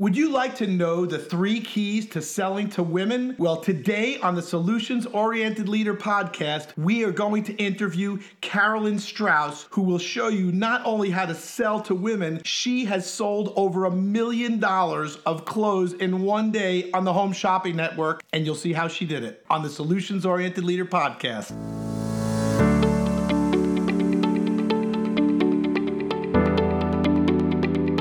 Would you like to know the three keys to selling to women? Well, today on the Solutions Oriented Leader podcast, we are going to interview Carolyn Strauss, who will show you not only how to sell to women, she has sold over a million dollars of clothes in one day on the Home Shopping Network, and you'll see how she did it on the Solutions Oriented Leader podcast.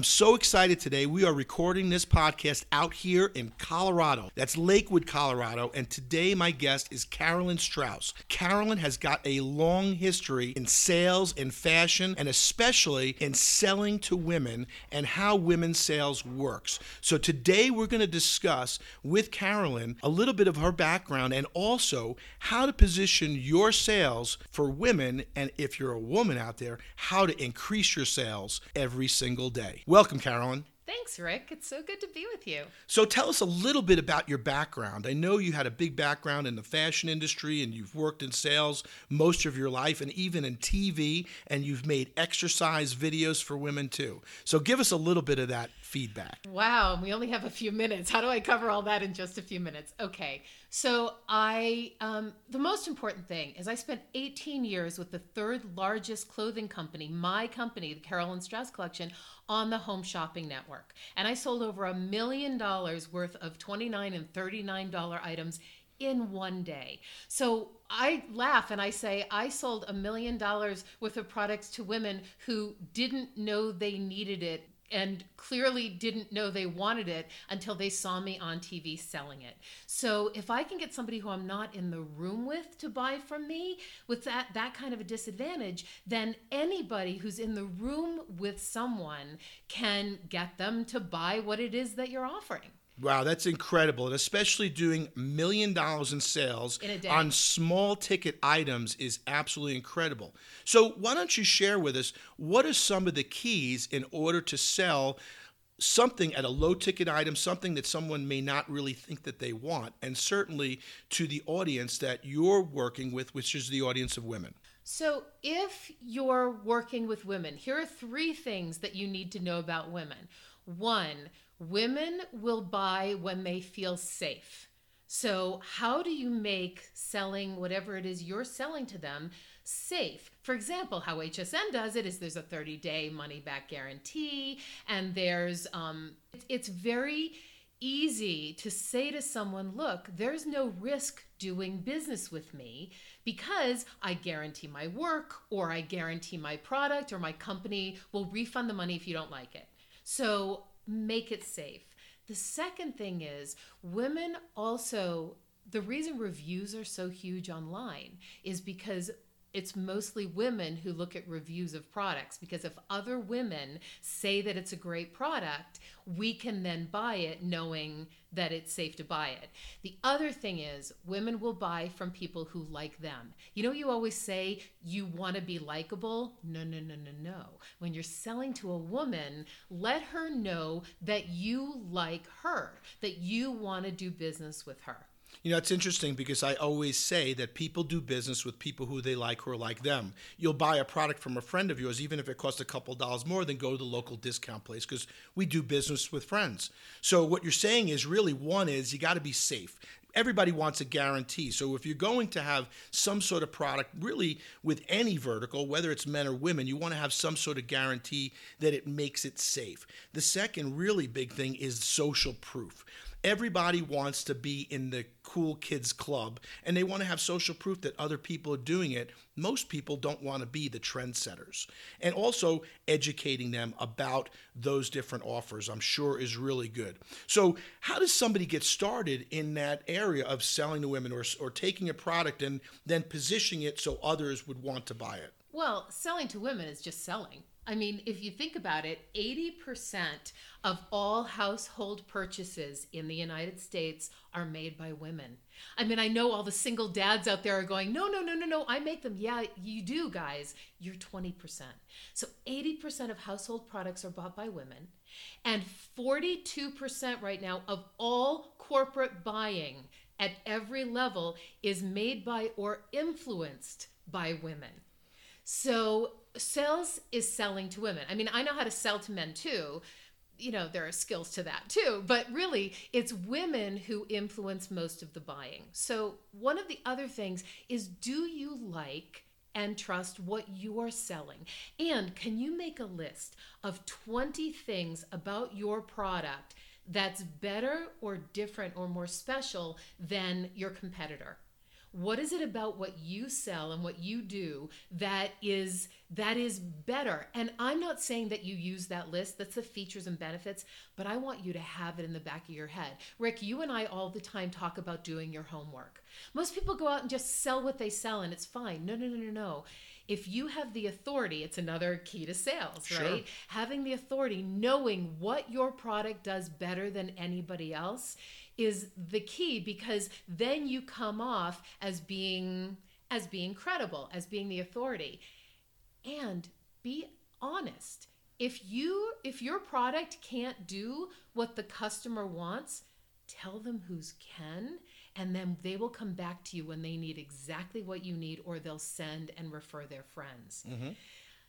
I'm so excited today. We are recording this podcast out here in Colorado. That's Lakewood, Colorado. And today, my guest is Carolyn Strauss. Carolyn has got a long history in sales, and fashion, and especially in selling to women and how women's sales works. So today, we're going to discuss with Carolyn a little bit of her background and also how to position your sales for women. And if you're a woman out there, how to increase your sales every single day. Welcome, Carolyn. Thanks, Rick. It's so good to be with you. So, tell us a little bit about your background. I know you had a big background in the fashion industry and you've worked in sales most of your life and even in TV, and you've made exercise videos for women too. So, give us a little bit of that feedback. Wow, we only have a few minutes. How do I cover all that in just a few minutes? Okay, so I, um, the most important thing is I spent 18 years with the third largest clothing company, my company, the Carolyn Strauss Collection, on the Home Shopping Network, and I sold over a million dollars worth of 29 and 39 dollar items in one day. So I laugh and I say, I sold a million dollars worth of products to women who didn't know they needed it and clearly didn't know they wanted it until they saw me on TV selling it. So if I can get somebody who I'm not in the room with to buy from me with that that kind of a disadvantage, then anybody who's in the room with someone can get them to buy what it is that you're offering. Wow, that's incredible. And especially doing million dollars in sales in on small ticket items is absolutely incredible. So, why don't you share with us what are some of the keys in order to sell something at a low ticket item, something that someone may not really think that they want, and certainly to the audience that you're working with, which is the audience of women? So, if you're working with women, here are three things that you need to know about women. One, Women will buy when they feel safe. So, how do you make selling whatever it is you're selling to them safe? For example, how HSN does it is there's a 30 day money back guarantee, and there's, um, it's very easy to say to someone, look, there's no risk doing business with me because I guarantee my work or I guarantee my product or my company will refund the money if you don't like it. So make it safe. The second thing is women also the reason reviews are so huge online is because it's mostly women who look at reviews of products because if other women say that it's a great product, we can then buy it knowing that it's safe to buy it. The other thing is, women will buy from people who like them. You know, you always say you want to be likable. No, no, no, no, no. When you're selling to a woman, let her know that you like her, that you want to do business with her. You know, it's interesting because I always say that people do business with people who they like who are like them. You'll buy a product from a friend of yours, even if it costs a couple dollars more, than go to the local discount place because we do business with friends. So, what you're saying is really one is you got to be safe everybody wants a guarantee. So if you're going to have some sort of product, really with any vertical, whether it's men or women, you want to have some sort of guarantee that it makes it safe. The second really big thing is social proof everybody wants to be in the cool kids club and they want to have social proof that other people are doing it. Most people don't want to be the trendsetters. And also educating them about those different offers, I'm sure is really good. So, how does somebody get started in that area of selling to women or, or taking a product and then positioning it so others would want to buy it? Well, selling to women is just selling. I mean, if you think about it, 80% of all household purchases in the United States are made by women. I mean, I know all the single dads out there are going, no, no, no, no, no, I make them. Yeah, you do, guys. You're 20%. So 80% of household products are bought by women. And 42% right now of all corporate buying at every level is made by or influenced by women. So sales is selling to women. I mean, I know how to sell to men too. You know, there are skills to that too, but really it's women who influence most of the buying. So, one of the other things is do you like and trust what you're selling? And can you make a list of 20 things about your product that's better or different or more special than your competitor? What is it about what you sell and what you do that is that is better? And i'm not saying that you use that list. That's the features and benefits but i want you to have it in the back of your head. Rick you and i all the time talk about doing your homework. Most people go out and just sell what they sell and it's fine. No no no no no. If you have the authority, it's another key to sales, Sure. right? Having the authority, knowing what your product does better than anybody else is the key because then you come off as being as being credible, as being the authority. And be honest. If you if your product can't do what the customer wants, tell them who's can and then they will come back to you when they need exactly what you need or they'll send and refer their friends mm-hmm.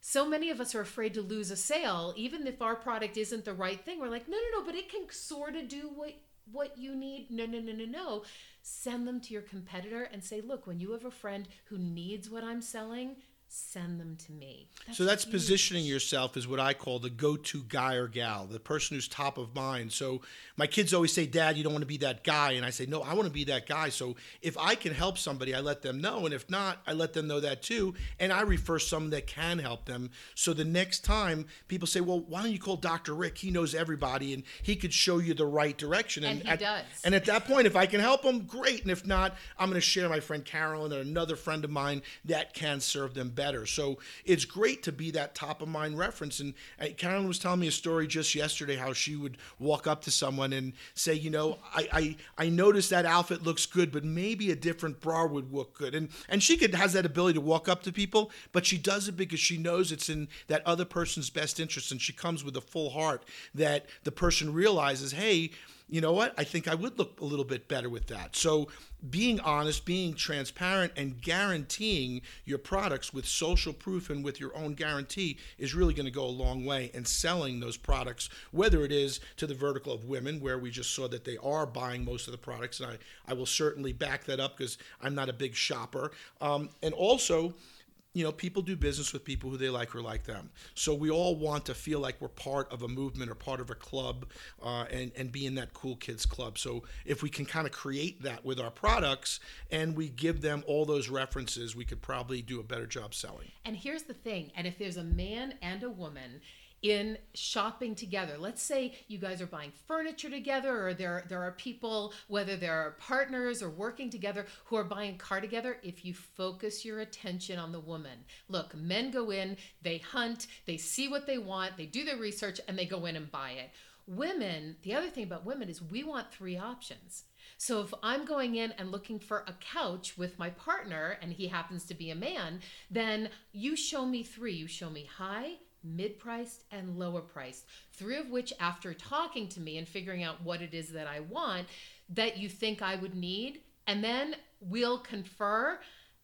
so many of us are afraid to lose a sale even if our product isn't the right thing we're like no no no but it can sort of do what what you need no no no no no. Send them to your competitor and say look when you have a friend who needs what i'm selling send them to me So that's huge. positioning yourself as what I call the go-to guy or gal, the person who's top of mind. So my kids always say, "Dad, you don't want to be that guy," and I say, "No, I want to be that guy." So if I can help somebody, I let them know, and if not, I let them know that too, and I refer some that can help them. So the next time people say, "Well, why don't you call Dr. Rick? He knows everybody, and he could show you the right direction." And he at, does. And at that point, if I can help them, great. And if not, I'm going to share my friend Carolyn and another friend of mine that can serve them better. So it's great to be that top of mind reference. And uh, Carolyn was telling me a story just yesterday how she would walk up to someone and say, you know, I I, I noticed that outfit looks good, but maybe a different bra would look good. And and she could has that ability to walk up to people, but she does it because she knows it's in that other person's best interest, and she comes with a full heart that the person realizes, hey you know what? I think I would look a little bit better with that. So, being honest, being transparent, and guaranteeing your products with social proof and with your own guarantee is really going to go a long way in selling those products, whether it is to the vertical of women, where we just saw that they are buying most of the products. And I, I will certainly back that up because I'm not a big shopper. Um, and also, you know, people do business with people who they like or like them. So we all want to feel like we're part of a movement or part of a club uh, and, and be in that cool kids club. So if we can kind of create that with our products and we give them all those references, we could probably do a better job selling. And here's the thing, and if there's a man and a woman in shopping together, let's say you guys are buying furniture together or there there are people whether they're partners or working together who are buying a car together, if you focus your attention on the woman. Look, men go in, they hunt, they see what they want, they do their research and they go in and buy it. Women, the other thing about women is we want three options. So if I'm going in and looking for a couch with my partner and he happens to be a man, then you show me three. You show me high, mid priced, and lower priced. Three of which, after talking to me and figuring out what it is that I want, that you think I would need, and then we'll confer.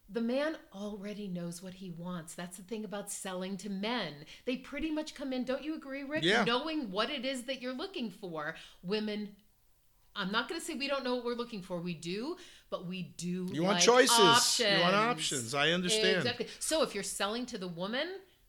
The man already knows what he wants. That's the thing about selling to men. They pretty much come in, don't you agree, Rick? Yeah. Knowing what it is that you're looking for. Women I'm not going to say we don't know what we're looking for. We do, but we do. You want choices. Options. You want options. I understand. Exactly. So if you're selling to the woman,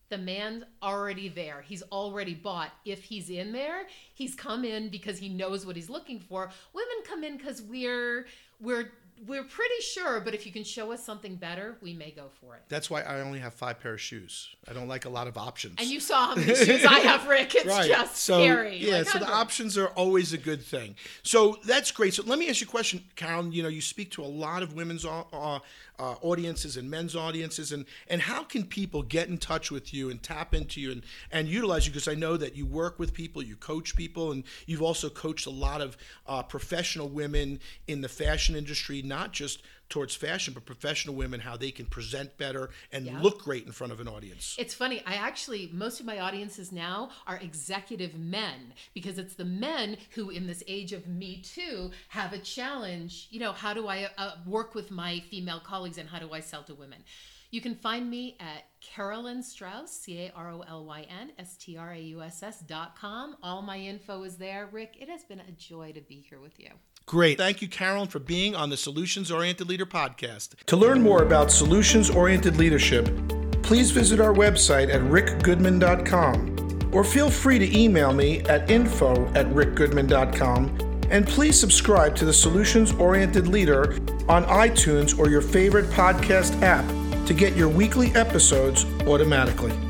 the man's already there. He's already bought. If he's in there, he's come in because he knows what he's looking for. Women come in because we're we're we're pretty sure, but if you can show us something better, we may go for it. That's why I only have five pair of shoes. I don't like a lot of options. And you saw how many shoes I have, Rick. It's just so, scary. Yeah, Like, so the options are always a good thing. So that's great. So let me ask you a question, Carolyn. You know, you speak to a lot of women's uh, uh, audiences and men's audiences, and and how can people get in touch with you and tap into you and and utilize you? Because I know that you work with people, you coach people, and you've also coached a lot of uh, professional women in the fashion industry, not just towards fashion, but professional women, how they can present better and Yeah. look great in front of an audience. It's funny. I actually, most of my audiences now are executive men because it's the men who, in this age of Me Too, have a challenge. You know, how do I uh, work with my female colleagues and how do I sell to women? You can find me at Carolyn Strauss, C A R O L Y N S T R A U S S dot com. All my info is there. Rick, it has been a joy to be here with you. Great. Thank you, Carolyn, for being on the Solutions Oriented Leader podcast. To learn more about solutions oriented leadership, please visit our website at rickgoodman.com or feel free to email me at info at rickgoodman.com. And please subscribe to the Solutions Oriented Leader on iTunes or your favorite podcast app to get your weekly episodes automatically.